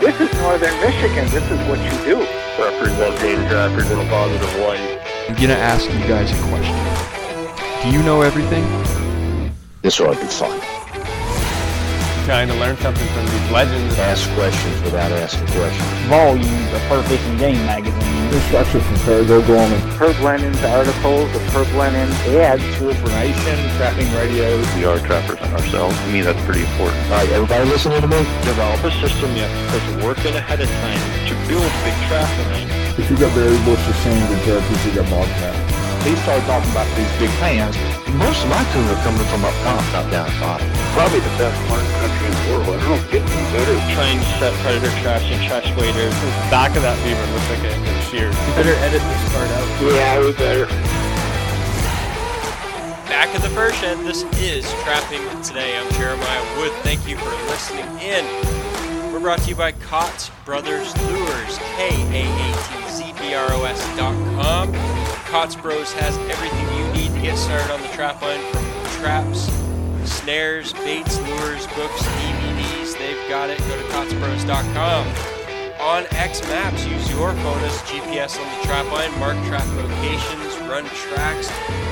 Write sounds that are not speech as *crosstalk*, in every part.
This is northern Michigan. This is what you do. Representing trappers in a positive light. I'm gonna ask you guys a question. Do you know everything? This ought to be fun. Trying to learn something from these legends. Ask questions without asking questions. Volumes of Fur Fishing Game magazine. Instruction from Parago Gorman. Herb Lenon's articles, the Herb Lenon ads. True information, trapping radios. We are trappers ourselves. To me, that's pretty important. All right, everybody listening to me? Develop a system you have to put the work in ahead of time to build big trap line. If you got berry bushes, sand, and turkeys, you got bobcat. He started talking about these big fans, Most of my tuna are coming from up top, not down bottom. Probably the best marten country in the world. I don't get any better. Trying to set predator traps and trash waders. The back of that beaver looks like a, a shear. You better edit this part out. Yeah, we better. Back at the fur shed, this is Trapping Today. I'm Jeremiah Wood. Thank you for listening in. We're brought to you by Kaatz Brothers Lures, K-A-A-T-Z-B-R-O-S dot com. Kaatz Bros has everything you need to get started on the trap line from traps, snares, baits, lures, books, DVDs. They've got it. Go to kaatzbros.com. On X Maps, use your phone as GPS on the trap line, mark trap locations, run tracks,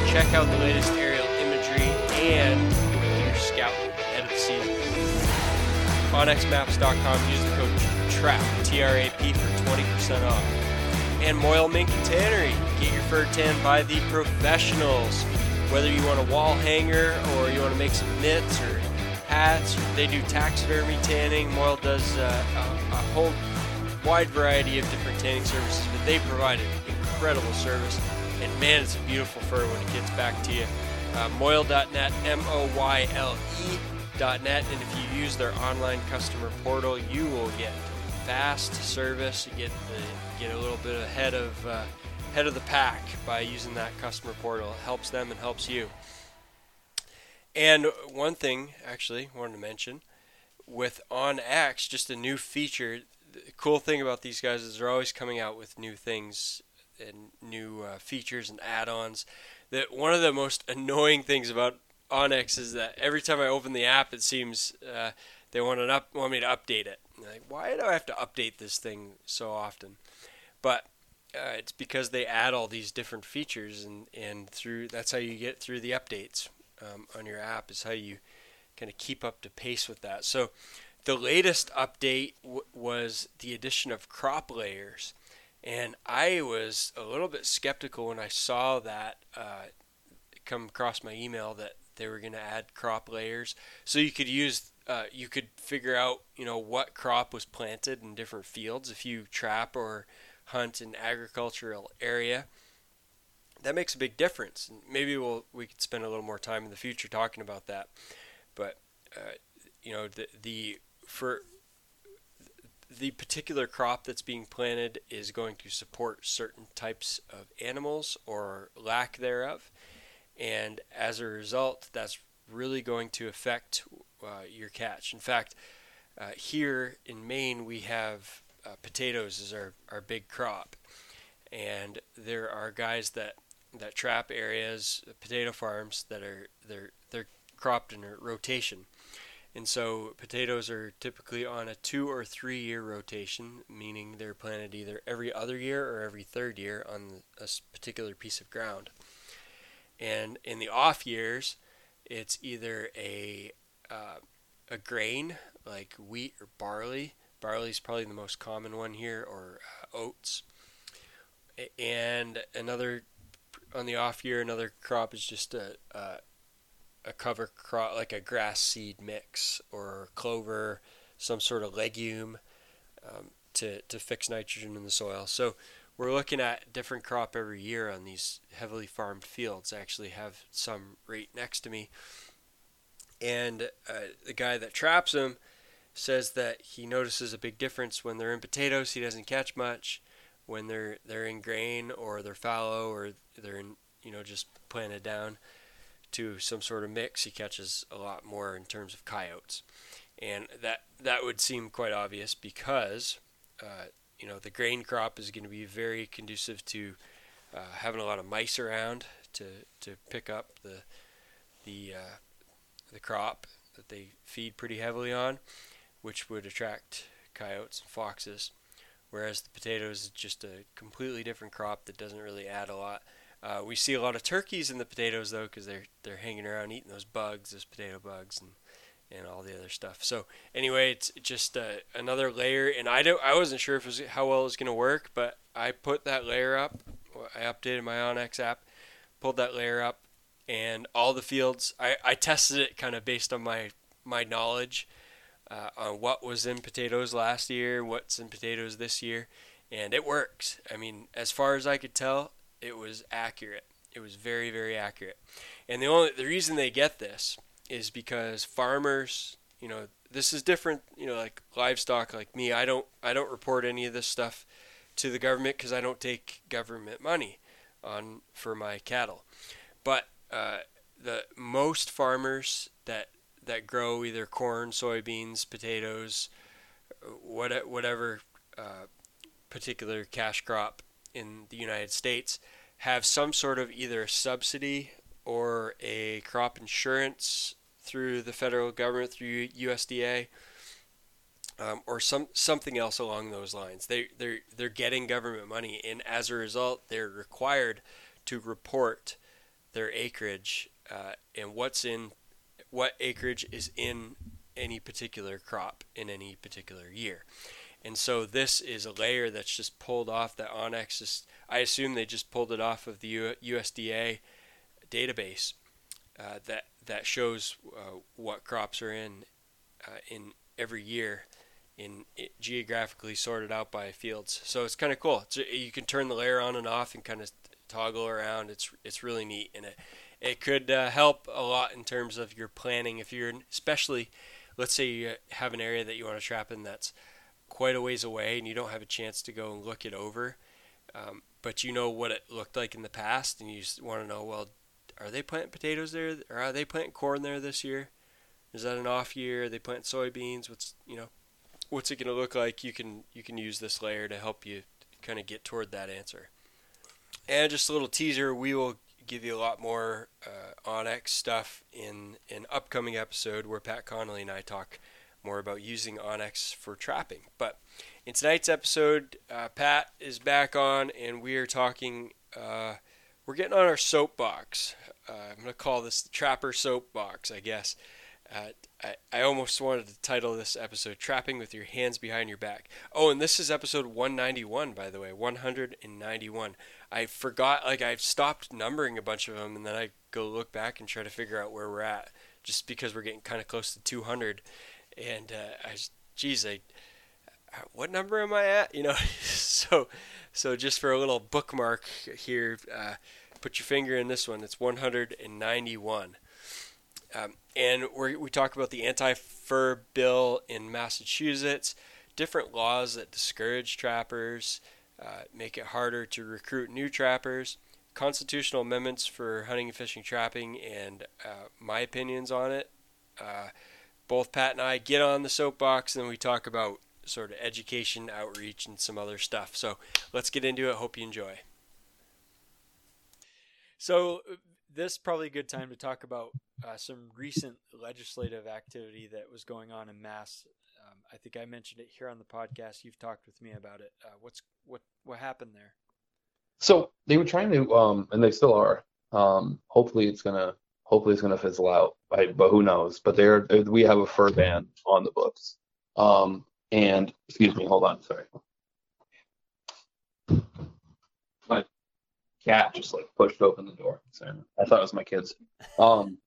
check out the latest aerial imagery, and do your scouting ahead of the season. onxmaps.com, use the code TRAP, T-R-A-P, for 20% off. And Moyle Mink Tannery, get your fur tan by the professionals. Whether you want a wall hanger or you want to make some mitts or hats, they do taxidermy tanning. Moyle does uh, a, a whole wide variety of different tanning services, but they provide an incredible service. And man, it's a beautiful fur when it gets back to you. Uh, Moyle.net, M-O-Y-L-E dot net, and if you use their online customer portal, you will get fast service. You get the, get a little bit ahead of uh, head of the pack by using that customer portal. It helps them and helps you. And one thing, actually, wanted to mention with OnX, just a new feature. The cool thing about these guys is they're always coming out with new things and new uh, features and add-ons. That one of the most annoying things about onX is that every time I open the app, it seems uh, they want an up want me to update it. Like, why do I have to update this thing so often? But uh, it's because they add all these different features, and and through that's how you get through the updates um, on your app is how you kind of keep up to pace with that. So the latest update w- was the addition of crop layers, and I was a little bit skeptical when I saw that uh, come across my email that they were going to add crop layers, so you could use uh, you could figure out you know what crop was planted in different fields if you trap or hunt an agricultural area. That makes a big difference. Maybe we'll we could spend a little more time in the future talking about that. But uh, you know the the for the particular crop that's being planted is going to support certain types of animals or lack thereof, and as a result, that's really going to affect uh, your catch. In fact, uh, here in Maine, we have uh, potatoes as our, our big crop, and there are guys that that trap areas, potato farms that are they're they're cropped in a rotation. And so potatoes are typically on a two or three year rotation, meaning they're planted either every other year or every third year on a particular piece of ground. And in the off years, it's either a uh, a grain like wheat or barley. Barley is probably the most common one here, or uh, oats. And another on the off year, another crop is just a, a a cover crop like a grass seed mix or clover, some sort of legume um, to to fix nitrogen in the soil. So we're looking at different crop every year on these heavily farmed fields. I actually have some right next to me, and uh, the guy that traps them says that he notices a big difference when they're in potatoes. He doesn't catch much. When they're they're in grain or they're fallow or they're in you know just planted down to some sort of mix, he catches a lot more in terms of coyotes, and that that would seem quite obvious because uh, you know the grain crop is going to be very conducive to uh, having a lot of mice around to to pick up the the uh, the crop that they feed pretty heavily on, which would attract coyotes and foxes. Whereas the potatoes is just a completely different crop that doesn't really add a lot. Uh, we see a lot of turkeys in the potatoes though, because they're they're hanging around eating those bugs, those potato bugs, and and all the other stuff. So anyway, it's just uh, another layer, and I don't I wasn't sure if was, how well it was going to work, but I put that layer up. I updated my onX app, pulled that layer up, and all the fields I, I tested it kind of based on my my knowledge uh, on what was in potatoes last year, what's in potatoes this year, and it works. I mean, as far as I could tell, it was accurate. It was very, very accurate. And the only the reason they get this is because farmers, you know, this is different. You know, like livestock, like me, I don't I don't report any of this stuff to the government because I don't take government money on for my cattle. But uh, the most farmers that that grow either corn, soybeans, potatoes, what, whatever uh, particular cash crop in the United States have some sort of either subsidy or a crop insurance through the federal government through USDA um, or some something else along those lines. They they're they're getting government money and as a result they're required to report their acreage uh, and what's in what acreage is in any particular crop in any particular year. And so this is a layer that's just pulled off that onX. Just, I assume they just pulled it off of the USDA database uh, that that shows uh, what crops are in uh, in every year, in geographically sorted out by fields. So it's kind of cool. It's, you can turn the layer on and off and kind of toggle around. It's it's really neat and it it could uh, help a lot in terms of your planning. If you're especially let's say you have an area that you want to trap in that's quite a ways away and you don't have a chance to go and look it over um, but you know what it looked like in the past and you just want to know well are they planting potatoes there? Or are they planting corn there this year? Is that an off year? Are they planting soybeans? What's you know what's it going to look like? You can you can use this layer to help you kind of get toward that answer and just a little teaser we will give you a lot more uh, onX stuff in an upcoming episode where Pat Connolly and I talk more about using onX for trapping. But in tonight's episode, uh, Pat is back on, and we are talking. Uh, we're getting on our soapbox. Uh, I'm going to call this the Trapper Soapbox, I guess. Uh, I, I almost wanted to title this episode Trapping with Your Hands Behind Your Back. Oh, and this is episode 191, by the way. 191. I forgot, like, I've stopped numbering a bunch of them, and then I go look back and try to figure out where we're at, just because we're getting kind of close to 200. And uh, I, geez, I, uh, what number am I at? You know, *laughs* so, so just for a little bookmark here, uh, put your finger in this one. It's 191. Um, and we we talk about the anti-fur bill in Massachusetts, different laws that discourage trappers, uh, make it harder to recruit new trappers, constitutional amendments for hunting and fishing trapping, and uh, my opinions on it. Uh, both Pat and I get on the soapbox, and we talk about sort of education, outreach, and some other stuff. So let's get into it. Hope you enjoy. So this is probably a good time to talk about uh, some recent legislative activity that was going on in Mass. Um, I think I mentioned it here on the podcast. You've talked with me about it. Uh, what's what what happened there? So they were trying to, um, and they still are. Um, hopefully, it's gonna hopefully it's gonna fizzle out. Right? But who knows? But they're we have a fur ban on the books. Um, and excuse me, hold on, sorry. My cat just like pushed open the door. I thought it was my kids. Um,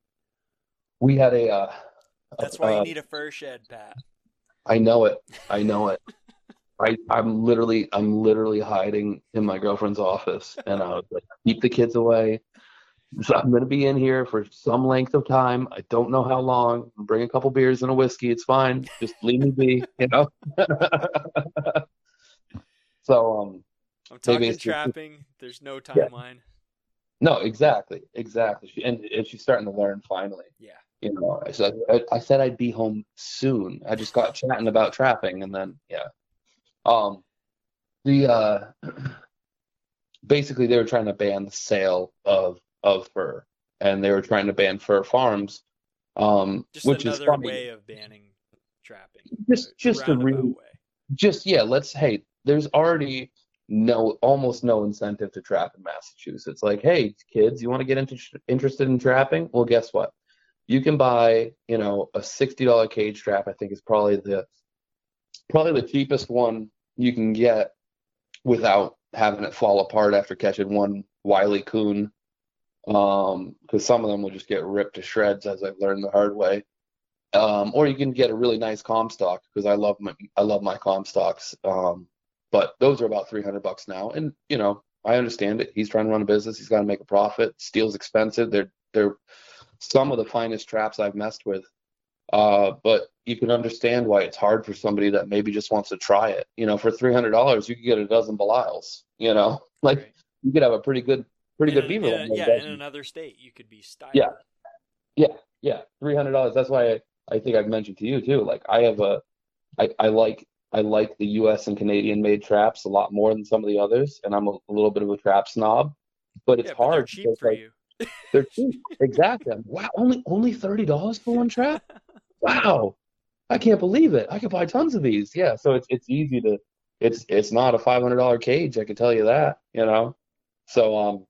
we had a. Uh, That's why uh, you need a fur shed, Pat. I know it. I know it. I I'm literally I'm literally hiding in my girlfriend's office, and I was like, keep the kids away. So I'm going to be in here for some length of time. I don't know how long. Bring a couple beers and a whiskey. It's fine. Just leave me be, you know. *laughs* so um, I'm talking trapping. There's no Yeah. timeline. No, exactly, exactly. And, and she's starting to learn finally. Yeah. You know, I said I, I said I'd be home soon. I just got chatting about trapping, and then yeah, um, the uh, *clears throat* basically they were trying to ban the sale of of fur, and they were trying to ban fur farms, um, Just which is another funny. way of banning trapping. Just just a real way. just yeah let's hey there's already no almost no incentive to trap in massachusetts like hey kids you want to get into, interested in trapping well guess what you can buy you know a $60 cage trap i think is probably the probably the cheapest one you can get without having it fall apart after catching one wily coon um because some of them will just get ripped to shreds as i've learned the hard way um, or you can get a really nice Comstock because I love my I love my Comstocks. Um, but those are about 300 bucks now, and you know I understand it. He's trying to run a business. He's got to make a profit. Steel's expensive. They're they're some of the finest traps I've messed with. Uh, but you can understand why it's hard for somebody that maybe just wants to try it. You know, for $300, you could get a dozen Belisles. You know, *laughs* like you could have a pretty good pretty In good a- beaver. in a- with a yeah, in another state, you could be styled. Yeah, yeah, yeah. Three hundred dollars. That's why I, I think I've mentioned to you too. Like I have a, I, I like I like the U.S. and Canadian made traps a lot more than some of the others, and I'm a, a little bit of a trap snob. But it's Yeah, but hard cheap for like, you. They're cheap. Exactly. Wow, only only thirty dollars for one trap. Wow, I can't believe it. I could buy tons of these. Yeah, so it's it's easy to. It's it's not a five hundred dollar cage. I can tell you that. You know. So um,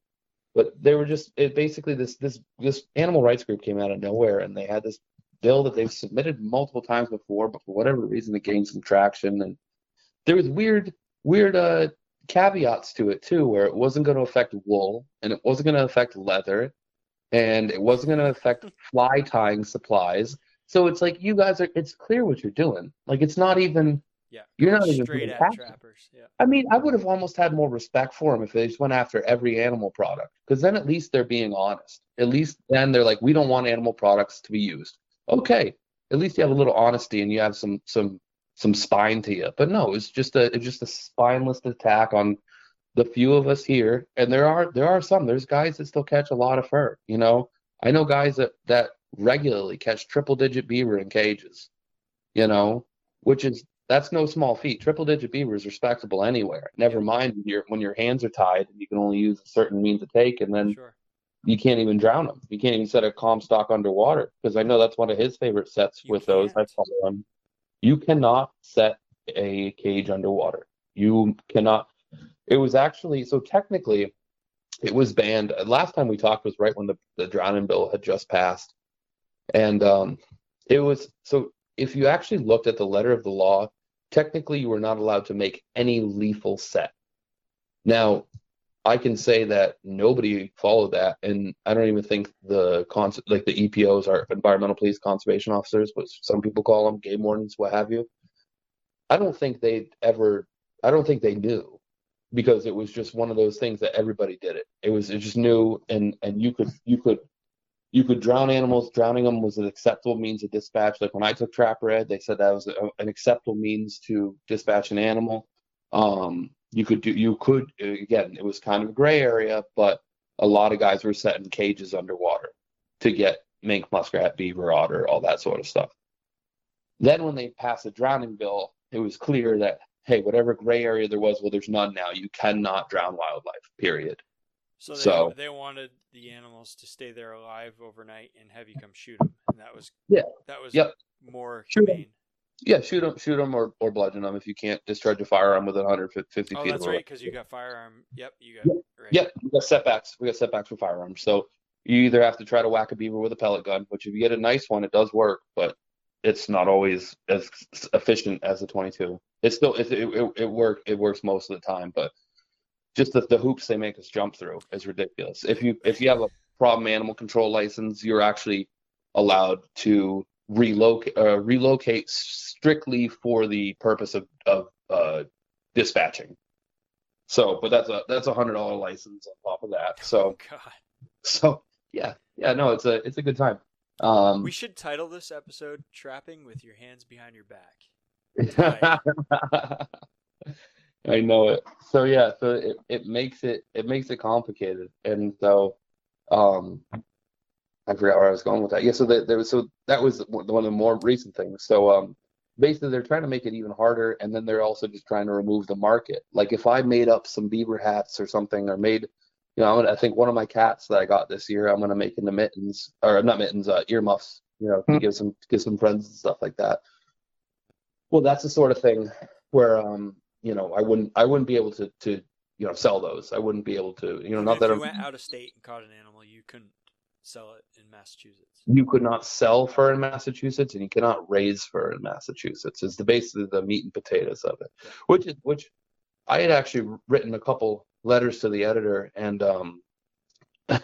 but they were just it basically this this this animal rights group came out of nowhere and they had this bill that they've submitted multiple times before, but for whatever reason it gained some traction and there was weird weird uh caveats to it too, where it wasn't going to affect wool and it wasn't going to affect leather and it wasn't going to affect fly tying supplies. So it's like you guys are it's clear what you're doing. Like it's not even Yeah, you're not even straight at trappers. Yeah. I mean, I would have almost had more respect for them if they just went after every animal product, because then at least they're being honest. At least then they're like, we don't want animal products to be used. Okay, at least you have a little honesty and you have some some some spine to you. But no, it's just a it's just a spineless attack on the few of us here. And there are there are some. There's guys that still catch a lot of fur. You know, I know guys that that regularly catch triple digit beaver in cages. You know, which is that's no small feat. Triple digit beaver is respectable anywhere. Never mind when your when your hands are tied and you can only use a certain means of take, and then you can't even drown them. You can't even set a Comstock underwater because I know that's one of his favorite sets with those. I follow him. You cannot set a cage underwater. You cannot. It was actually so technically, it was banned. Last time we talked was right when the the drowning bill had just passed, and um, it was so. If you actually looked at the letter of the law, technically you were not allowed to make any lethal set. Now, I can say that nobody followed that, and I don't even think the cons- like the EPOs are environmental police conservation officers, what some people call them, game wardens, what have you. I don't think they ever. I don't think they knew because it was just one of those things that everybody did it. It was it just new, and and you could you could you could drown animals. Drowning them was an acceptable means of dispatch. Like when I took trap red, they said that was a, an acceptable means to dispatch an animal. Um, you could do, you could again, it was kind of a gray area, but a lot of guys were setting cages underwater to get mink, muskrat, beaver, otter, all that sort of stuff. Then when they passed the drowning bill, it was clear that hey, whatever gray area there was, well, there's none now. You cannot drown wildlife. Period. So they, So- they wanted the animals to stay there alive overnight and have you come shoot them, and that was Yeah. that was Yep. more Shoot 'em. humane. Yeah, shoot them, shoot them, or, or bludgeon them if you can't discharge a firearm within 150 Oh, feet that's right, because you got firearm. Yep, you got right. Yeah, we got setbacks. We got setbacks for firearms. So you either have to try to whack a beaver with a pellet gun, which if you get a nice one, it does work, but it's not always as efficient as a 22. It's still it it, it, it work it works most of the time, but just the, the hoops they make us jump through is ridiculous. If you if you have a problem animal control license, you're actually allowed to relocate uh, relocate strictly for the purpose of of uh, dispatching. So, but that's a that's a hundred dollar license on top of that. So, God. so yeah, yeah. No, it's a it's a good time. Um, We should title this episode "Trapping with Your Hands Behind Your Back." *laughs* I know it. So yeah, so it, it makes it it makes it complicated, and so um, I forgot where I was going with that. Yeah, so that there was so that was one one of the more recent things. So um, basically they're trying to make it even harder, and then they're also just trying to remove the market. Like if I made up some beaver hats or something, or made, you know, I'm gonna, I think one of my cats that I got this year, I'm gonna make into mittens or not mittens, uh, earmuffs. You know, to give some give some friends and stuff like that. Well, that's the sort of thing where um, you know, I wouldn't I wouldn't be able to to you know sell those. I wouldn't be able to, you know, Even not if that you I'm, went out of state and caught an animal, you couldn't sell it in Massachusetts. you could not sell fur in Massachusetts and you cannot raise fur in Massachusetts. Is the basically the meat and potatoes of it, which is which I had actually written a couple letters to the editor and um *laughs*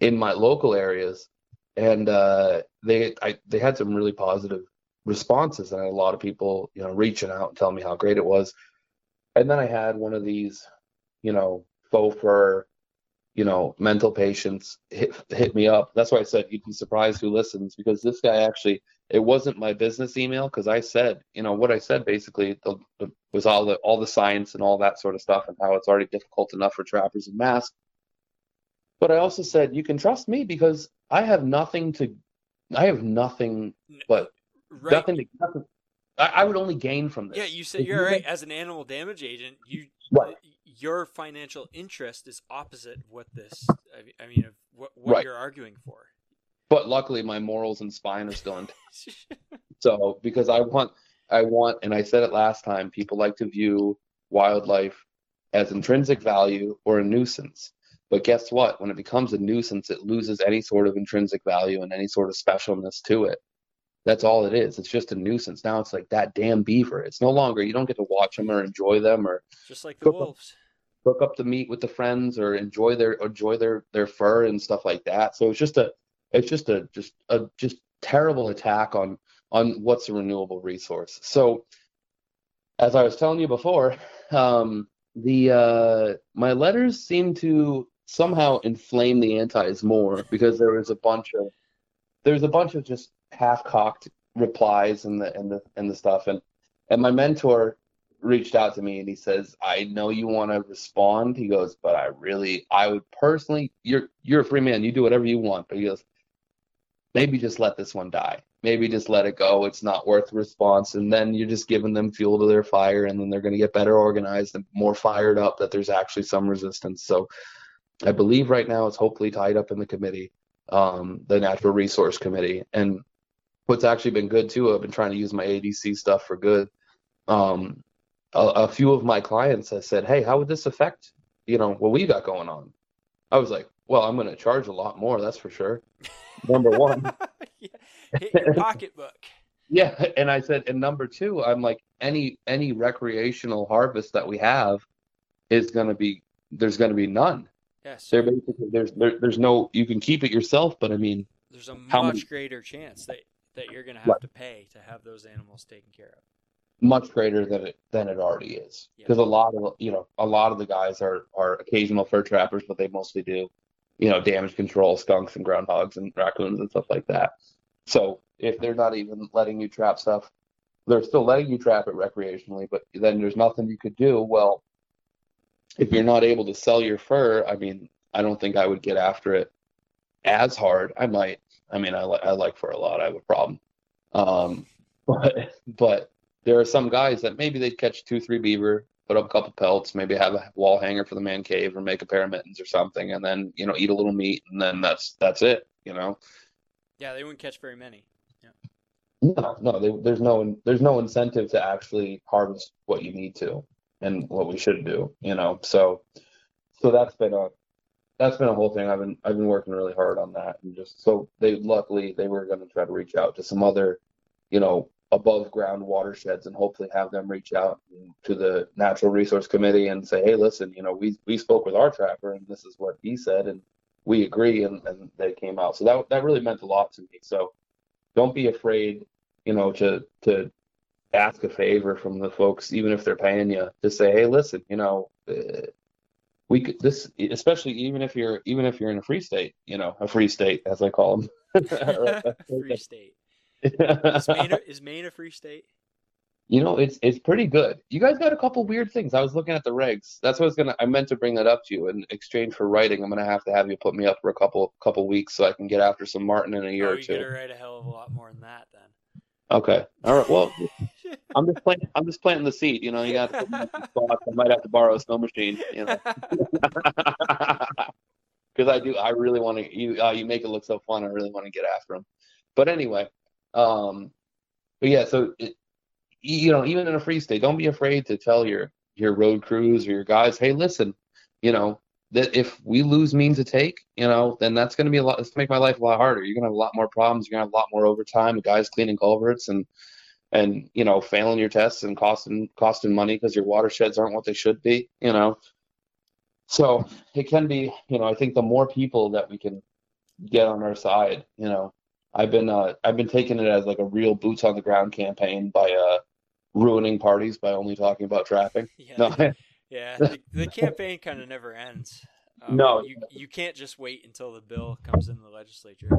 in my local areas and uh they I they had some really positive responses and I had a lot of people you know reaching out and telling me how great it was and then I had one of these you know faux fur you know mental patients hit hit me up that's why I said you'd be surprised who listens because this guy actually it wasn't my business email because I said you know what I said basically the, the, was all the all the science and all that sort of stuff and how it's already difficult enough for trappers in masks. but I also said you can trust me because I have nothing to I have nothing but Right. nothing to nothing, I, I would only gain from this Yeah, you said If you're you right. think- As an animal damage agent, you Right. Your financial interest is opposite what this. I mean- of what, what Right. you're arguing for. but luckily my morals and spine are still intact so because I want I want and I said it last time people like to view wildlife as intrinsic value or a nuisance but guess what when it becomes a nuisance it loses any sort of intrinsic value and any sort of specialness to it that's all it is it's just a nuisance now it's like that damn beaver it's no longer you don't get to watch them or enjoy them or Just like the wolves. Hook up the meat with the friends or enjoy their enjoy their their fur and stuff like that. So it's just a it's just a just a just terrible attack on on what's a renewable resource. So as I was telling you before, um, the uh, my letters seem to somehow inflame the antis more because there was a bunch of there's a bunch of just half-cocked replies and the and the and the stuff and and my mentor reached out to me and he says i know you want to respond. He goes but i really i would personally you're you're a free man. You do whatever you want. But he goes maybe just let this one die. Maybe just let it go. It's not worth response. And then you're just giving them fuel to their fire and then they're going to get better organized and more fired up that there's actually some resistance. So i believe right now it's hopefully tied up in the committee um, the natural resource committee. And what's actually been good too i've been trying to use my adc stuff for good um, a, a few of my clients have said, "Hey, how would this affect you know what we got going on?" I was like, "Well, I'm going to charge a lot more, that's for sure." Number one, *laughs* Hit your pocketbook. *laughs* yeah, and I said, and number two, I'm like, any any recreational harvest that we have is going to be there's going to be none. Yes. They're basically there's there, there's no you can keep it yourself, but I mean, There's a how much many- greater chance that that you're going to have to pay to have those animals taken care of. Much greater than it than it already is. Because a lot of you know a lot of the guys are are occasional fur trappers but they mostly do you know damage control skunks and groundhogs and raccoons and stuff like that. So if they're not even letting you trap stuff they're still letting you trap it recreationally but then there's nothing you could do. Well if you're not able to sell your fur i mean i don't think i would get after it as hard. I might i mean i, li- I like fur a lot i have a problem. Um *laughs* but but there are some guys that maybe they'd catch two, three beaver, put up a couple pelts, maybe have a wall hanger for the man cave or make a pair of mittens or something, and then you know eat a little meat, and then that's that's it. You know, Yeah, they wouldn't catch very many. Yeah. no, no, they, there's no there's no incentive to actually harvest what you need to and what we should do. You know, so so that's been a that's been a whole thing. I've been I've been working really hard on that, and just so they luckily they were going to try to reach out to some other, you know, above ground watersheds and hopefully have them reach out to the natural resource committee and say, hey, listen, you know, we we spoke with our trapper and this is what he said and we agree and, and they came out. So that that really meant a lot to me. So don't be afraid, you know, to to ask a favor from the folks, even if they're paying you, to say, hey, listen, you know, uh, we could this especially even if you're even if you're in a free state, you know, a free state as I call them. *laughs* free state. Is Maine, a, *laughs* is Maine a free state? You know, it's it's pretty good. You guys got a couple weird things. I was looking at the regs. That's what I was gonna. I meant to bring that up to you in exchange for writing. I'm gonna have to have you put me up for a couple couple weeks so I can get after some marten in a year oh, or two. gotta write a hell of a lot more than that then. Okay. All right. Well, *laughs* I'm just playing. I'm just planting the seed. You know, you got. to put me in some spots. I might have to borrow a snow machine. You know. *laughs* Because I do. I really want to. You. Uh, you make it look so fun. I really want to get after them. But anyway, um, but yeah. So it, you know, even in a free state, don't be afraid to tell your your road crews or your guys, hey, listen, you know, that if we lose means to take, you know, then that's going to be a lot. It's make my life a lot harder. You're going to have a lot more problems. You're going to have a lot more overtime. Guys cleaning culverts and and you know failing your tests and costing costing money because your watersheds aren't what they should be. You know, so it can be. You know, I think the more people that we can get on our side, you know, I've been uh, I've been taking it as like a real boots on the ground campaign by uh ruining parties by only talking about trapping. *laughs* Yeah, No, *laughs* yeah. The, the *laughs* campaign kind of never ends. Um, No. you you can't just wait until the bill comes in the legislature.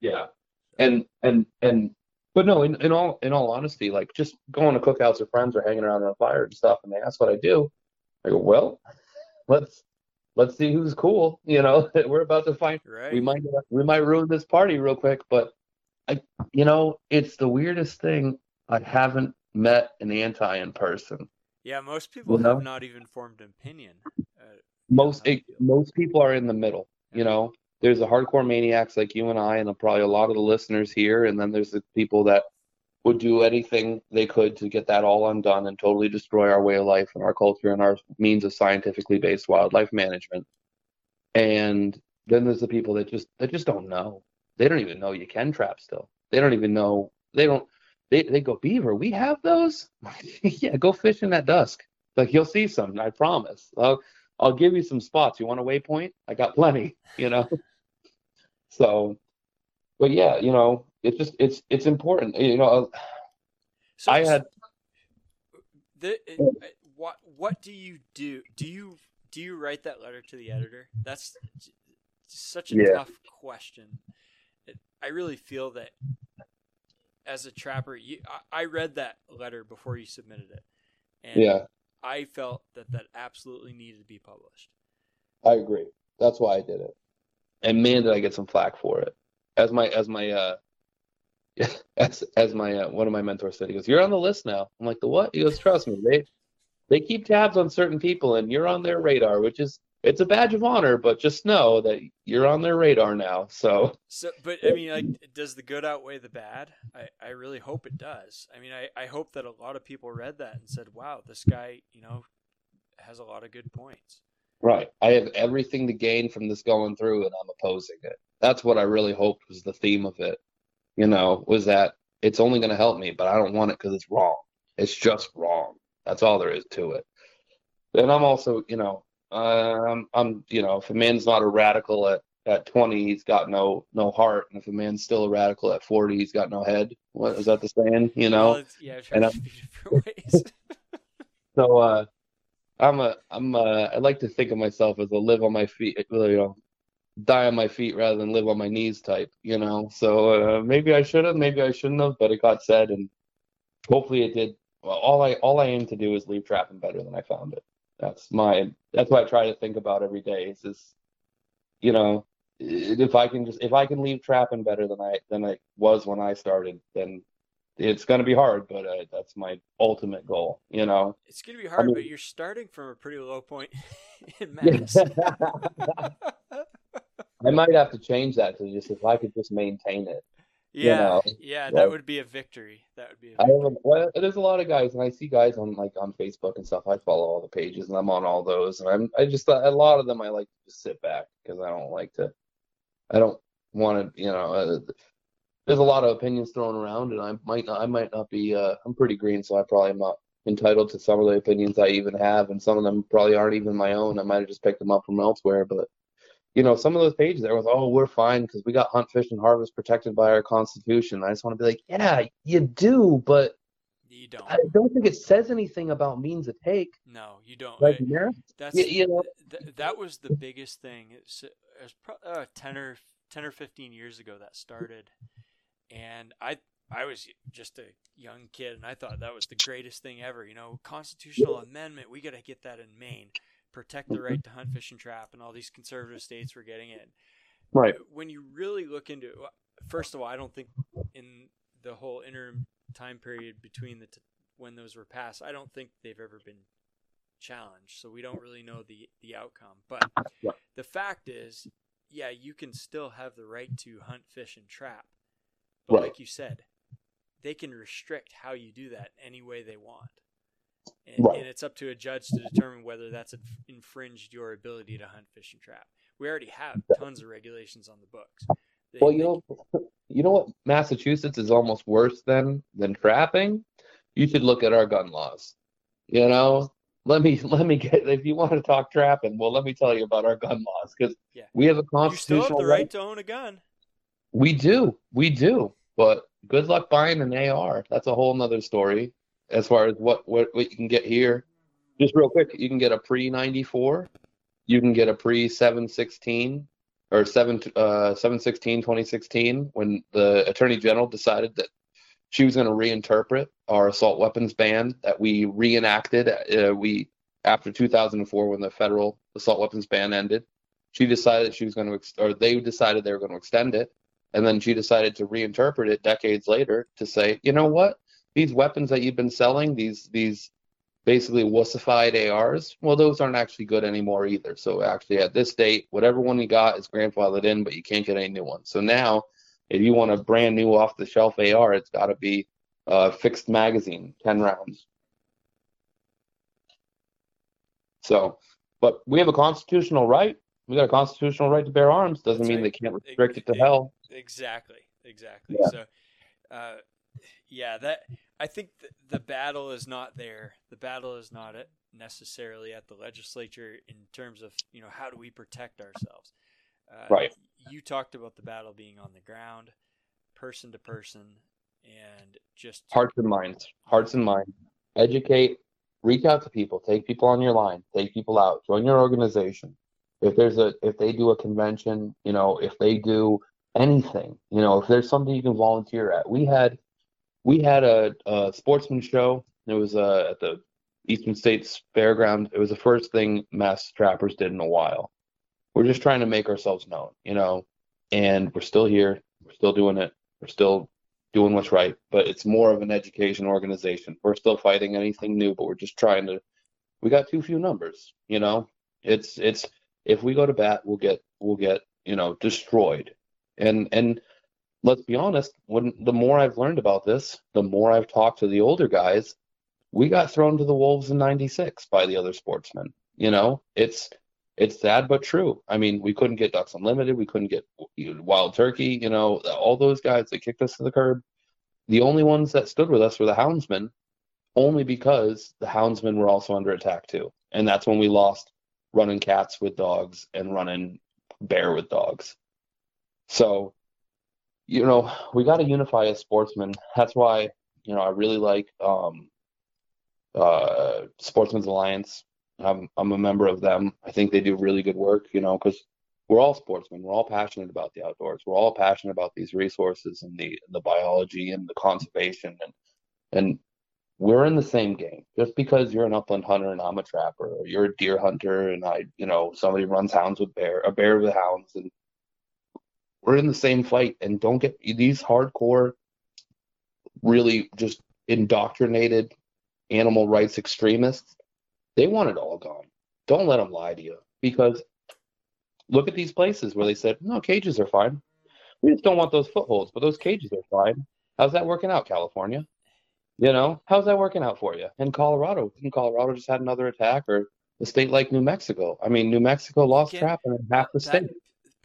Yeah. And and and but no, in, in all in all honesty, like just going to cookouts with friends or hanging around on a fire and stuff, and they ask what I do, I go, well, let's let's see who's cool. You know, *laughs* we're about to find. Right. We might we might ruin this party real quick, but I, you know, it's the weirdest thing. I haven't met an anti in person. Yeah, most people You know? have not even formed an opinion. Uh, most it, most people are in the middle. You know, there's the hardcore maniacs like you and I, and probably a lot of the listeners here, and then there's the people that would do anything they could to get that all undone and totally destroy our way of life and our culture and our means of scientifically based wildlife management. And then there's the people that just that just don't know. They don't even know you can trap still. They don't even know. They don't. They they go beaver. We have those. *laughs* yeah, go fishing at dusk. Like you'll see some. I promise. I'll I'll give you some spots. You want a waypoint? I got plenty. *laughs* You know. so, but yeah, you know, it's just it's it's important. You know, So I had the uh, what what do you do? Do you do you write that letter to the editor? That's such a Yeah. tough question. I really feel that as a trapper, you, I, I read that letter before you submitted it, and Yeah. I felt that that absolutely needed to be published. I agree. That's why I did it. And man, did I get some flack for it. As my as my uh *laughs* as as my uh, one of my mentors said, he goes, "You're on the list now." I'm like, "The what?" He goes, "Trust me, they they keep tabs on certain people, and you're on their radar, which is it's a badge of honor, but just know that you're on their radar now." So So, but I mean, like, does the good outweigh the bad? I, I really hope it does. I mean, I, I hope that a lot of people read that and said, wow, this guy, you know, has a lot of good points. Right. I have everything to gain from this going through, and I'm opposing it. That's what I really hoped was the theme of it. You know, was that it's only going to help me, but I don't want it because it's wrong. It's just wrong. That's all there is to it. And I'm also, you know, um, I'm, you know, if a man's not a radical at at 20, he's got no no heart, and if a man's still a radical at 40, he's got no head. What is that the saying? You know? Well, yeah, And I'm- it a few different *laughs* ways. So uh, I'm a I'm uh, I like to think of myself as a live on my feet, you know, die on my feet rather than live on my knees type, you know. So uh, maybe I should have, maybe I shouldn't have, but it got said, and hopefully it did. Well, all I all I aim to do is leave trapping better than I found it. That's my that's what I try to think about every day. Is this, you know, if I can just if I can leave trapping better than I than I was when I started, then it's going to be hard, but uh, that's my ultimate goal. You know. It's going to be hard, mean- but you're starting from a pretty low point *laughs* in mass. *laughs* *laughs* I might have to change that to just if I could just maintain it. you yeah, know, yeah, like- that would be a victory. That would be a I victory. have well, there's a lot of guys, and I see guys on like on Facebook and stuff. I follow all the pages, and I'm on all those, and I'm I just a lot of them I like to just sit back because I don't like to. I don't want to, you know. Uh, there's a lot of opinions thrown around, and I might not, I might not be. Uh, I'm pretty green, so I probably am not entitled to some of the opinions I even have, and some of them probably aren't even my own. I might have just picked them up from elsewhere, but you know, some of those pages there was, oh, we're fine because we got hunt, fish, and harvest protected by our constitution. I just want to be like, yeah, you do, but You don't. I don't think it says anything about means of take. No, you don't. Like, I- yeah. That's Y- you know- th- that was the biggest thing. It's it was pro- uh, ten or ten or fifteen years ago that started, and I I was just a young kid, and I thought that was the greatest thing ever. You know, constitutional amendment. We got to get that in Maine. Protect the right to hunt, fish, and trap, and all these conservative states were getting it. Right. When you really look into it, first of all, I don't think in the whole interim time period between the t- when those were passed, I don't think they've ever been challenged. So we don't really know the the outcome. But Right. the fact is, yeah, you can still have the right to hunt, fish, and trap. But Right. like you said, they can restrict how you do that any way they want. And, Right. and it's up to a judge to determine whether that's infringed your ability to hunt, fish, and trap. We already have tons of regulations on the books. They- Well, you know, *laughs* you know what? Massachusetts is almost worse than than trapping. You should look at our gun laws. You know, let me *laughs* let me get if you want to talk trapping. Well, let me tell you about our gun laws because Yeah. we have a you still have constitutional the right to own a gun. We do, we do. But good luck buying an AR. That's a whole nother story. As far as what what what you can get here, just real quick, you can get a pre ninety four, you can get a pre seven sixteen or seven uh seven sixteen 2016 when the attorney general decided that she was going to reinterpret our assault weapons ban that we reenacted. Uh, we after 2004 when the federal assault weapons ban ended, she decided she was going to ex- or they decided they were going to extend it and then she decided to reinterpret it decades later to say, you know what? These weapons that you've been selling, these these basically wussified ARs, well, those aren't actually good anymore either. So actually, at this date, whatever one you got is grandfathered in, but you can't get any new ones. So now, if you want a brand new off the shelf AR, it's got to be uh, fixed magazine, 10 rounds. So, but we have a constitutional right. We got a constitutional right to bear arms. Doesn't That's mean right. they can't restrict it to hell. Exactly, exactly. Yeah. So, uh, yeah, that I think th- the battle is not there. The battle is not at necessarily at the legislature in terms of you know how do we protect ourselves. Uh, Right. You talked about the battle being on the ground, person to person, and just Hearts and minds. Hearts and minds. Educate. Reach out to people. Take people on your line. Take people out. Join your organization. If there's a, if they do a convention, you know, if they do anything, you know, if there's something you can volunteer at. We had, we had a, a sportsman show. It was uh, at the Eastern States Fairground. It was the first thing mass trappers did in a while. We're just trying to make ourselves known, you know, and we're still here. We're still doing it. We're still doing what's right, but it's more of an education organization. We're still fighting anything new, but we're just trying to. We got too few numbers, you know. It's it's if we go to bat, we'll get we'll get you know destroyed, and and let's be honest. When the more I've learned about this, the more I've talked to the older guys, we got thrown to the wolves in '96 by the other sportsmen. You know, it's it's sad but true. I mean, we couldn't get Ducks Unlimited, we couldn't get Wild Turkey, you know, all those guys that kicked us to the curb. The only ones that stood with us were the Houndsmen, only because the Houndsmen were also under attack too. And that's when we lost running cats with dogs and running bear with dogs. So, you know, we got to unify as sportsmen. That's why, you know, I really like um, uh, Sportsmen's Alliance. I'm I'm a member of them. I think they do really good work, you know, because we're all sportsmen. We're all passionate about the outdoors. We're all passionate about these resources and the the biology and the conservation and and we're in the same game. Just because you're an upland hunter and I'm a trapper, or you're a deer hunter and I, you know, somebody runs hounds with bear, a bear with hounds, and we're in the same fight. And don't get these hardcore, really just indoctrinated animal rights extremists. They want it all gone. Don't let them lie to you because look at these places where they said, no, cages are fine. We just don't want those footholds, but those cages are fine. How's that working out, California? You know, how's that working out for you? In Colorado, in Colorado just had another attack, or a state like New Mexico. I mean, New Mexico lost Again, trapping in half the that state.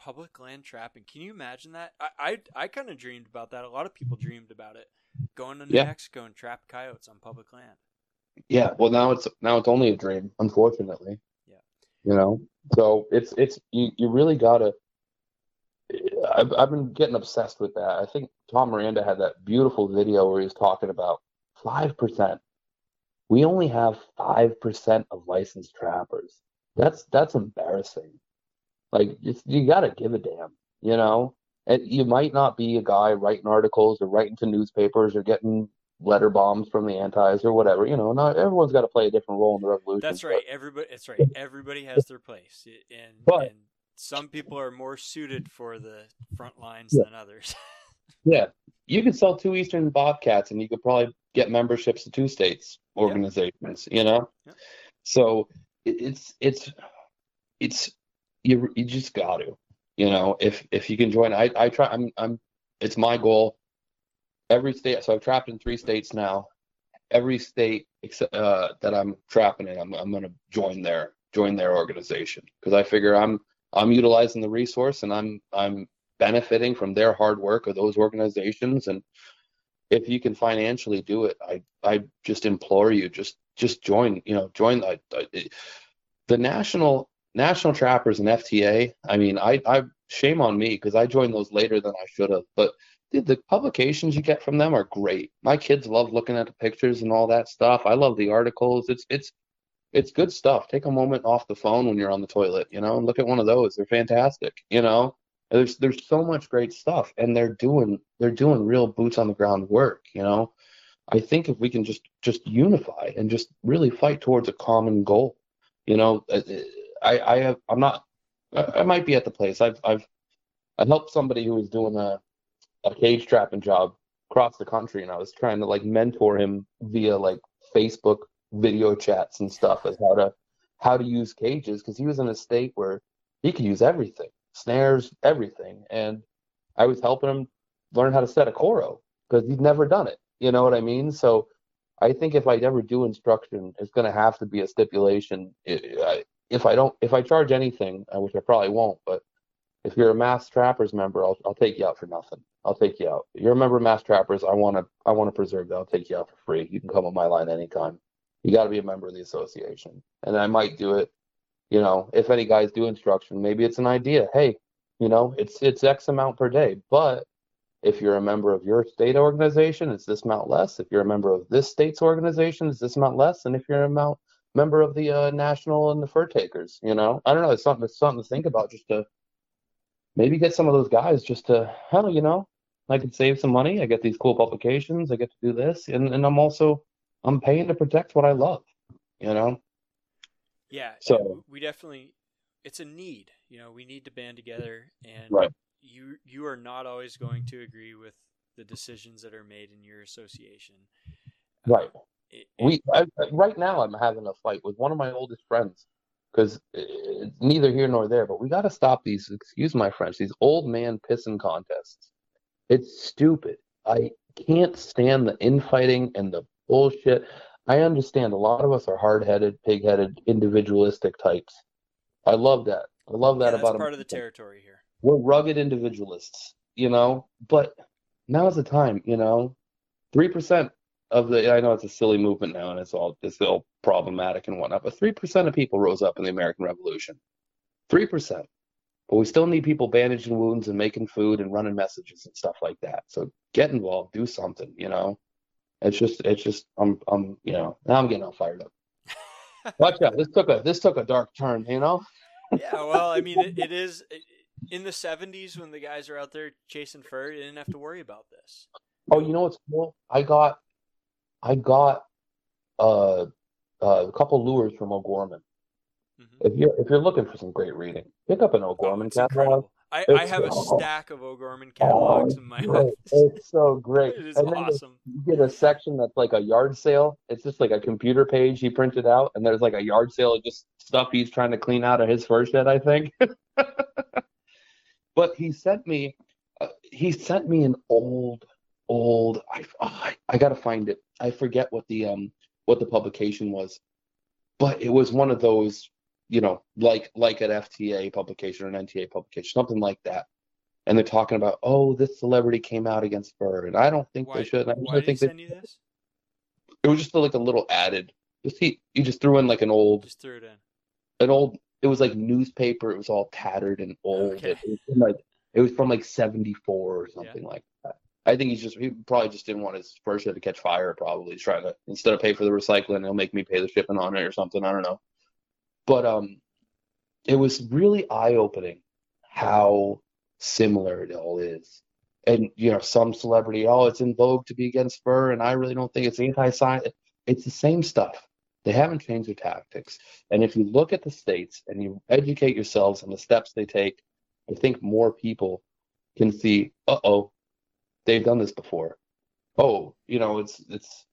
Public land trapping. Can you imagine that? I I, I kind of dreamed about that. A lot of people dreamed about it. Going to New Yeah. Mexico and trap coyotes on public land. Yeah, well now it's now it's only a dream, unfortunately. Yeah. You know, so it's it's you you really gotta. I've I've been getting obsessed with that. I think Tom Miranda had that beautiful video where he was talking about five percent. We only have five percent of licensed trappers. That's that's embarrassing. Like you gotta give a damn, you know. And you might not be a guy writing articles or writing to newspapers or getting letter bombs from the antis or whatever. You know, not everyone's got to play a different role in the revolution. That's right. Everybody. That's right. *laughs* Everybody has their place, and, But- and some people are more suited for the front lines Yeah. than others. *laughs* Yeah, you could sell two Eastern Bobcats, and you could probably get memberships to two states organizations. You know, so it's it's it's you you just got to, you know, if if you can join. I I try. I'm I'm. It's my goal. Every state. So I've trapped in three states now. Every state except uh, that I'm trapping in, I'm I'm gonna join their join their organization because I figure I'm I'm utilizing the resource and I'm I'm benefiting from their hard work of those organizations and if you can financially do it i i just implore you just just join you know join the the national national trappers and fta i mean i i shame on me because i joined those later than i should have. But the, the publications you get from them are great. My kids love looking at the pictures and all that stuff. I love the articles. It's it's it's good stuff. Take a moment off the phone when you're on the toilet you know and look at one of those. They're fantastic you know? There's there's so much great stuff and they're doing they're doing real boots on the ground work you know? I think if we can just just unify and just really fight towards a common goal you know uh, i i have i'm not i I might be at the place i've i've i helped somebody who was doing a a cage trapping job across the country and i was trying to like mentor him via like facebook video chats and stuff as how to how to use cages because he was in a state where he could use everything snares, everything. And I was helping him learn how to set a coro because he'd never done it. You know what I mean? So I think if I ever do instruction, it's going to have to be a stipulation. I- I- If I don't, if I charge anything, uh, which I probably won't, but if you're a Mass Trappers member, I'll I'll take you out for nothing. I'll take you out. You're a member of Mass Trappers. I want to I want to preserve that. I'll take you out for free. You can come on my line anytime. You got to be a member of the association, and I might do it you know, if any guys do instruction, maybe it's an idea. Hey, you know, it's it's X amount per day. But if you're a member of your state organization, it's this amount less. If you're a member of this state's organization, it's this amount less. And if you're a amount, member of the uh, national and the fur takers, you know, I don't know. It's something. It's something to think about. Just to maybe get some of those guys just to hell, you know, I can save some money. I get these cool publications. I get to do this, and and I'm also I'm paying to protect what I love, you know. Yeah. So- we definitely, it's a need. You know, we need to band together, and Right. you you are not always going to agree with the decisions that are made in your association. Right. It- We I, right now I'm having a fight with one of my oldest friends because eh, it's neither here nor there. But we got to stop these. Excuse my French. These old man pissing contests. It's stupid. I can't stand the infighting and the bullshit. I understand a lot of us are hard-headed, pig-headed, individualistic types. I love that. I love that yeah, about part of the territory here. we're rugged individualists, you know, but now's the time, you know. Three percent of the I know it's a silly movement now and it's all it's all problematic and whatnot, but three percent of people rose up in the American Revolution. Three percent. But we still need people bandaging wounds and making food and running messages and stuff like that. So get involved, do something, you know. It's just it's just I'm I'm you know, now I'm getting all fired up. *laughs* Watch out. This took a this took a dark turn, you know? *laughs* yeah, well, I mean, it, it is in the '70s when the guys are out there chasing fur. You didn't have to worry about this. Oh, you know what's cool? I got, I got, uh, uh, a couple lures from O'Gorman. Mm-hmm. If you're if you're looking for some great reading, pick up an O'Gorman catalog. I, I have a *laughs* stack of O'Gorman catalogs in my Great. *laughs* It's so great. *laughs* It is and then awesome. You get a section that's like a yard sale. It's just like a computer page he printed out, and there's like a yard sale of just stuff he's trying to clean out of his fur shed, I think. but he sent me, uh, he sent me an old, old. I oh, I, I gotta find it. I forget what the um what the publication was, but it was one of those, you know, like like an FTA publication or an NTA publication, something like that and they're talking about, oh, this celebrity came out against fur, and I don't think Why, they should. I why actually did he think they, send you this? it was just like a little added. Just he, he just threw in like an old, Just threw it in. an old. It was like newspaper. It was all tattered and old. Okay. It, was from like it was from like '74 or something like that. I think he's just he probably just didn't want his ship to catch fire. Probably he's trying to instead of pay for the recycling, he'll make me pay the shipping on it or something. I don't know. But um, it was really eye opening how similar it all is. And you know, some celebrity, oh, it's in vogue to be against fur, and I really don't think it's anti-science. It's the same stuff. They haven't changed their tactics. And if you look at the states and you educate yourselves on the steps they take, I think more people can see, uh oh, they've done this before. Oh, you know, it's it's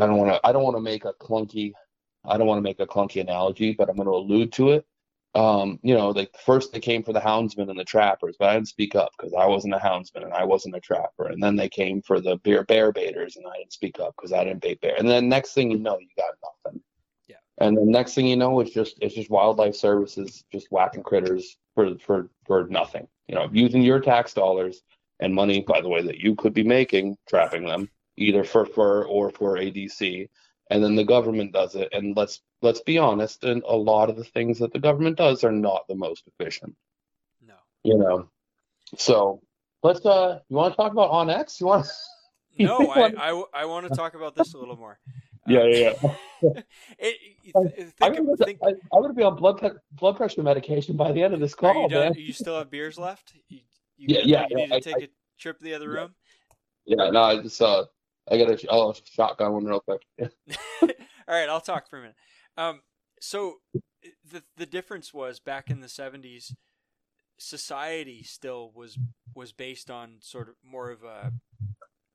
I don't want to I don't want to make a clunky I don't want to make a clunky analogy, but I'm going to allude to it. Um, you know, like first they came for the houndsmen and the trappers, but I didn't speak up because I wasn't a houndsman and I wasn't a trapper. And then they came for the bear bear baiters and I didn't speak up because I didn't bait bear. And then next thing you know, you got nothing. Yeah. And the next thing you know, it's just it's just wildlife services just whacking critters for for for nothing. You know, using your tax dollars and money, by the way, that you could be making trapping them either for fur or for ADC and then the government does it. And let's let's be honest and a lot of the things that the government does are not the most efficient. No. You know? So let's uh you want to talk about onX you want to... *laughs* no I, I i want to talk about this a little more. *laughs* Yeah yeah, yeah. *laughs* it, think, I'm gonna, think, I, am going to be on blood blood pressure medication by the end of this call you, man. you still have beers left? You, you yeah, yeah you yeah, need to take I, a trip to the other room yeah no i just uh I got a oh, shotgun one real quick. *laughs* *laughs* All right, I'll talk for a minute. Um, so the the difference was back in the seventies, society still was was based on sort of more of a,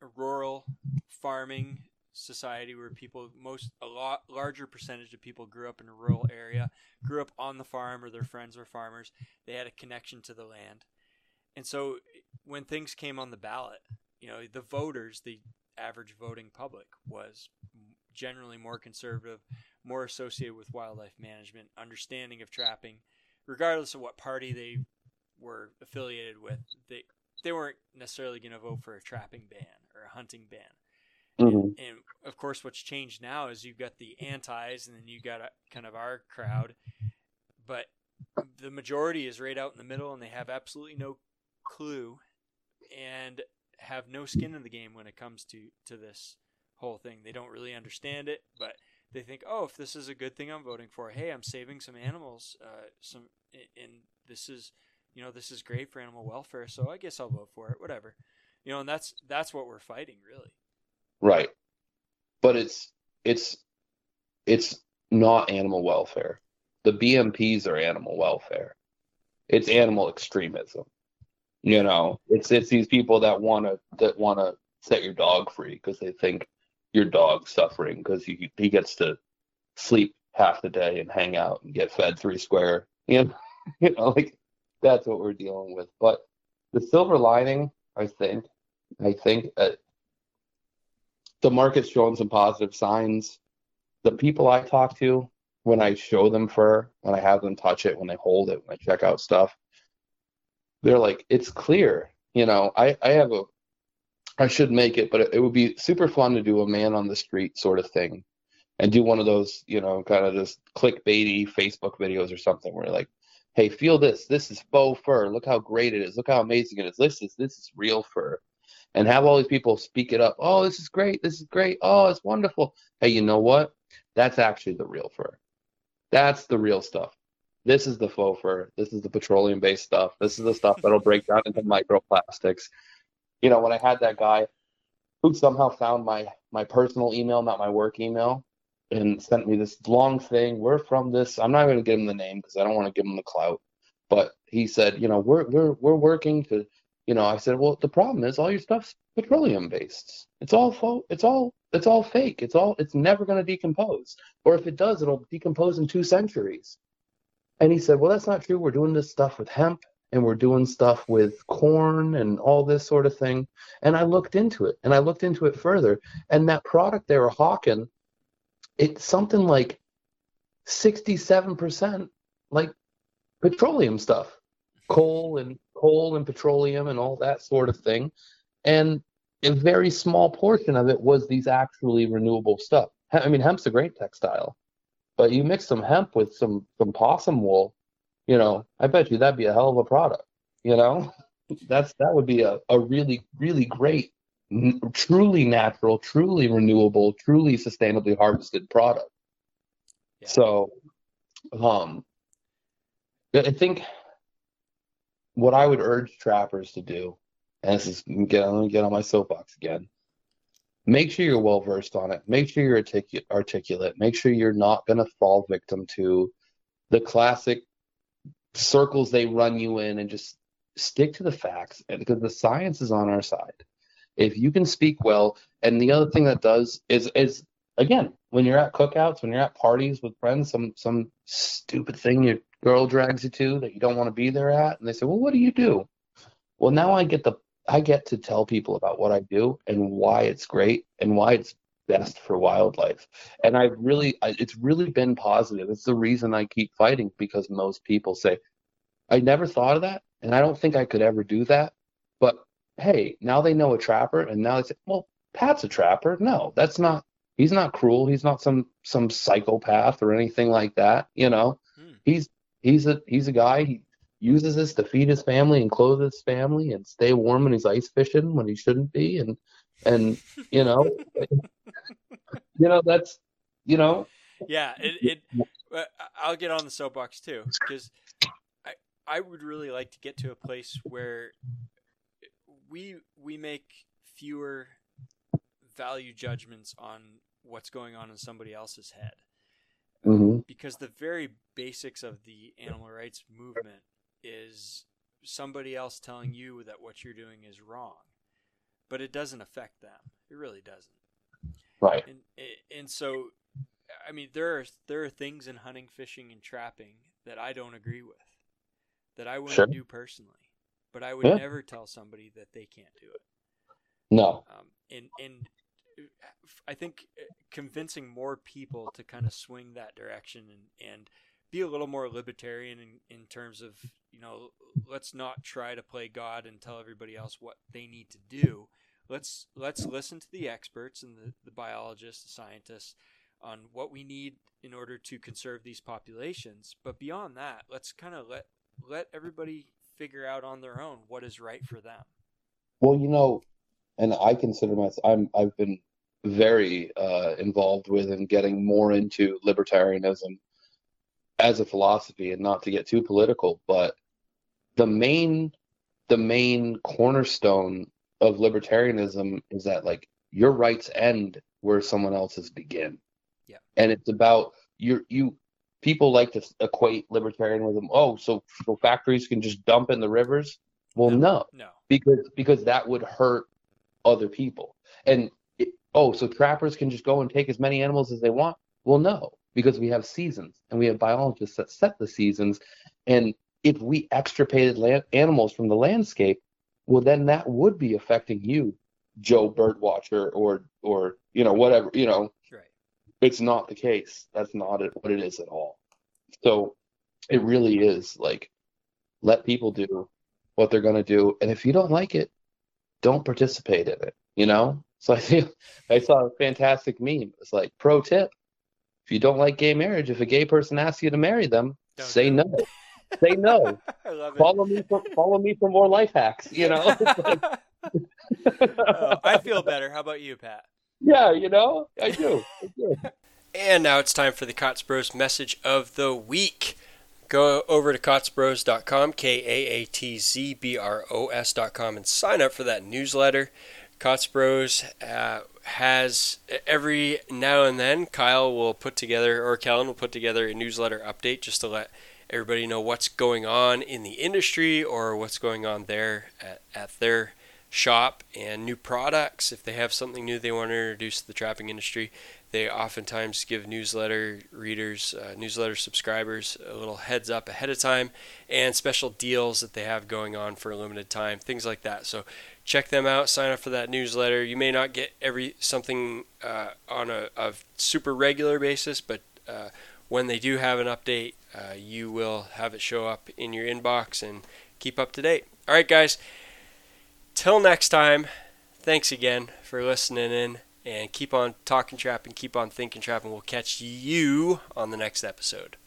a rural farming society where people most a lot larger percentage of people grew up in a rural area, grew up on the farm or their friends were farmers. They had a connection to the land, and so when things came on the ballot, you know, the voters, the average voting public was generally more conservative, more associated with wildlife management, understanding of trapping, regardless of what party they were affiliated with. They they weren't necessarily going to vote for a trapping ban or a hunting ban. Mm-hmm. And, and, of course, what's changed now is you've got the antis, and then you got a, kind of our crowd, but the majority is right out in the middle, and they have absolutely no clue, and have no skin in the game when it comes to to this whole thing. They don't really understand it, but they think, oh, if this is a good thing I'm voting for, hey, I'm saving some animals, uh, some, and this is, you know, this is great for animal welfare, so I guess I'll vote for it, whatever, you know, and that's that's what we're fighting, really. Right, but it's it's it's not animal welfare. The BMPs are animal welfare. It's animal extremism. You know, it's it's these people that want to that want to set your dog free because they think your dog's suffering because he he gets to sleep half the day and hang out and get fed three square. You *laughs* know, you know, like that's what we're dealing with. But the silver lining, I think, I think that the market's showing some positive signs. The people I talk to, when I show them fur, when I have them touch it, when they hold it, when I check out stuff, they're like, it's clear. You know, I, I have a, I should make it, but it, it would be super fun to do a man on the street sort of thing and do one of those, you know, kind of just clickbaity Facebook videos or something where like, hey, feel this. This is faux fur. Look how great it is. Look how amazing it is. This is this is real fur. And have all these people speak it up. Oh, this is great. This is great. Oh, it's wonderful. Hey, you know what? That's actually the real fur. That's the real stuff. This is the faux fur. This is the petroleum based stuff. This is the stuff that'll break down into microplastics. You know, when I had that guy who somehow found my my personal email, not my work email, and sent me this long thing. We're from this. I'm not going to give him the name because I don't want to give him the clout. But he said, you know, we're we're we're working to, you know. I said, well, the problem is all your stuff's petroleum based. It's all fo- It's all it's all fake. It's all it's never going to decompose. Or if it does, it'll decompose in two centuries. And he said, Well, that's not true. We're doing this stuff with hemp and we're doing stuff with corn and all this sort of thing. And I looked into it and I looked into it further. And that product they were hawking, it's something like 67% like petroleum stuff, coal and coal and petroleum and all that sort of thing. And a very small portion of it was these actually renewable stuff. I mean, hemp's a great textile. But you mix some hemp with some some possum wool, you know, I bet you that'd be a hell of a product, you know? *laughs* That's that would be a, a really really great, n- truly natural, truly renewable, truly sustainably harvested product. So, um, I think what I would urge trappers to do, and this is get let me get on my soapbox again. Make sure you're well versed on it. Make sure you're articu- articulate. Make sure you're not going to fall victim to the classic circles they run you in, and just stick to the facts. Because the science is on our side, if you can speak well, and the other thing that does is is again when you're at cookouts, when you're at parties with friends, some some stupid thing your girl drags you to that you don't want to be there at, and they say, "Well, what do you do?" Well, now I get the I get to tell people about what I do and why it's great and why it's best for wildlife. And I've really, it's really been positive. It's the reason I keep fighting because most people say, "I never thought of that, and I don't think I could ever do that." But hey, now they know a trapper, and now they say, "Well, Pat's a trapper." No, that's not he's not cruel he's not some some psychopath or anything like that you know hmm. he's he's a he's a guy he uses this to feed his family and clothe his family and stay warm when he's ice fishing when he shouldn't be and and you know *laughs* you know that's you know yeah it, it uh, i'll get on the soapbox too because i i would really like to get to a place where we we make fewer value judgments on what's going on in somebody else's head. Mm-hmm. Because the very basics of the animal rights movement is somebody else telling you that what you're doing is wrong, but it doesn't affect them. It really doesn't. Right. And and so, I mean, there are there are things in hunting, fishing, and trapping that I don't agree with, that I wouldn't Sure. do personally, but I would Yeah. never tell somebody that they can't do it. no Um, and and I think convincing more people to kind of swing that direction and, and be a little more libertarian in, in terms of you know let's not try to play God and tell everybody else what they need to do. Let's let's listen to the experts and the, the biologists, the scientists on what we need in order to conserve these populations. But beyond that, let's kind of let let everybody figure out on their own what is right for them. Well, you know, and I consider myself I'm I've been very uh, involved with and getting more into libertarianism as a philosophy, and not to get too political, but the main the main cornerstone of libertarianism is that like your rights end where someone else's begin. Yeah. And it's about you you people like to equate libertarianism. Oh, so so factories can just dump in the rivers? Well, no. No. Because because that would hurt other people. And it, oh, so trappers can just go and take as many animals as they want? Well, no, because we have seasons and we have biologists that set the seasons. And if we extirpated land, animals from the landscape, well, then that would be affecting you, Joe Birdwatcher, or or you know whatever you know. Right. It's not the case. That's not it, what it is at all. So it really is like let people do what they're going to do, and if you don't like it, don't participate in it. You know. So I feel I saw a fantastic meme. It's like pro tip: if you don't like gay marriage, if a gay person asks you to marry them, say no. say no. *laughs* Love it. Follow me for follow me for more life hacks. You know. *laughs* *laughs* Oh, I feel better. How about you, Pat? yeah, you know, I do. I do. And now it's time for the Kaatz Bros message of the week. Go over to kaatzbros.com, K A A T Z B R O S.com, and sign up for that newsletter. Kaatz Bros uh, has every now and then, Kyle will put together, or Kellen will put together a newsletter update just to let everybody know what's going on in the industry or what's going on there at, at their shop and new products. If they have something new they want to introduce to the trapping industry, they oftentimes give newsletter readers, uh, newsletter subscribers a little heads up ahead of time and special deals that they have going on for a limited time, things like that. So check them out, sign up for that newsletter. You may not get every something uh, on a, a super regular basis, but uh, when they do have an update, uh, you will have it show up in your inbox and keep up to date. All right, guys. Till next time, thanks again for listening in and keep on talking trap and keep on thinking trap, and we'll catch you on the next episode.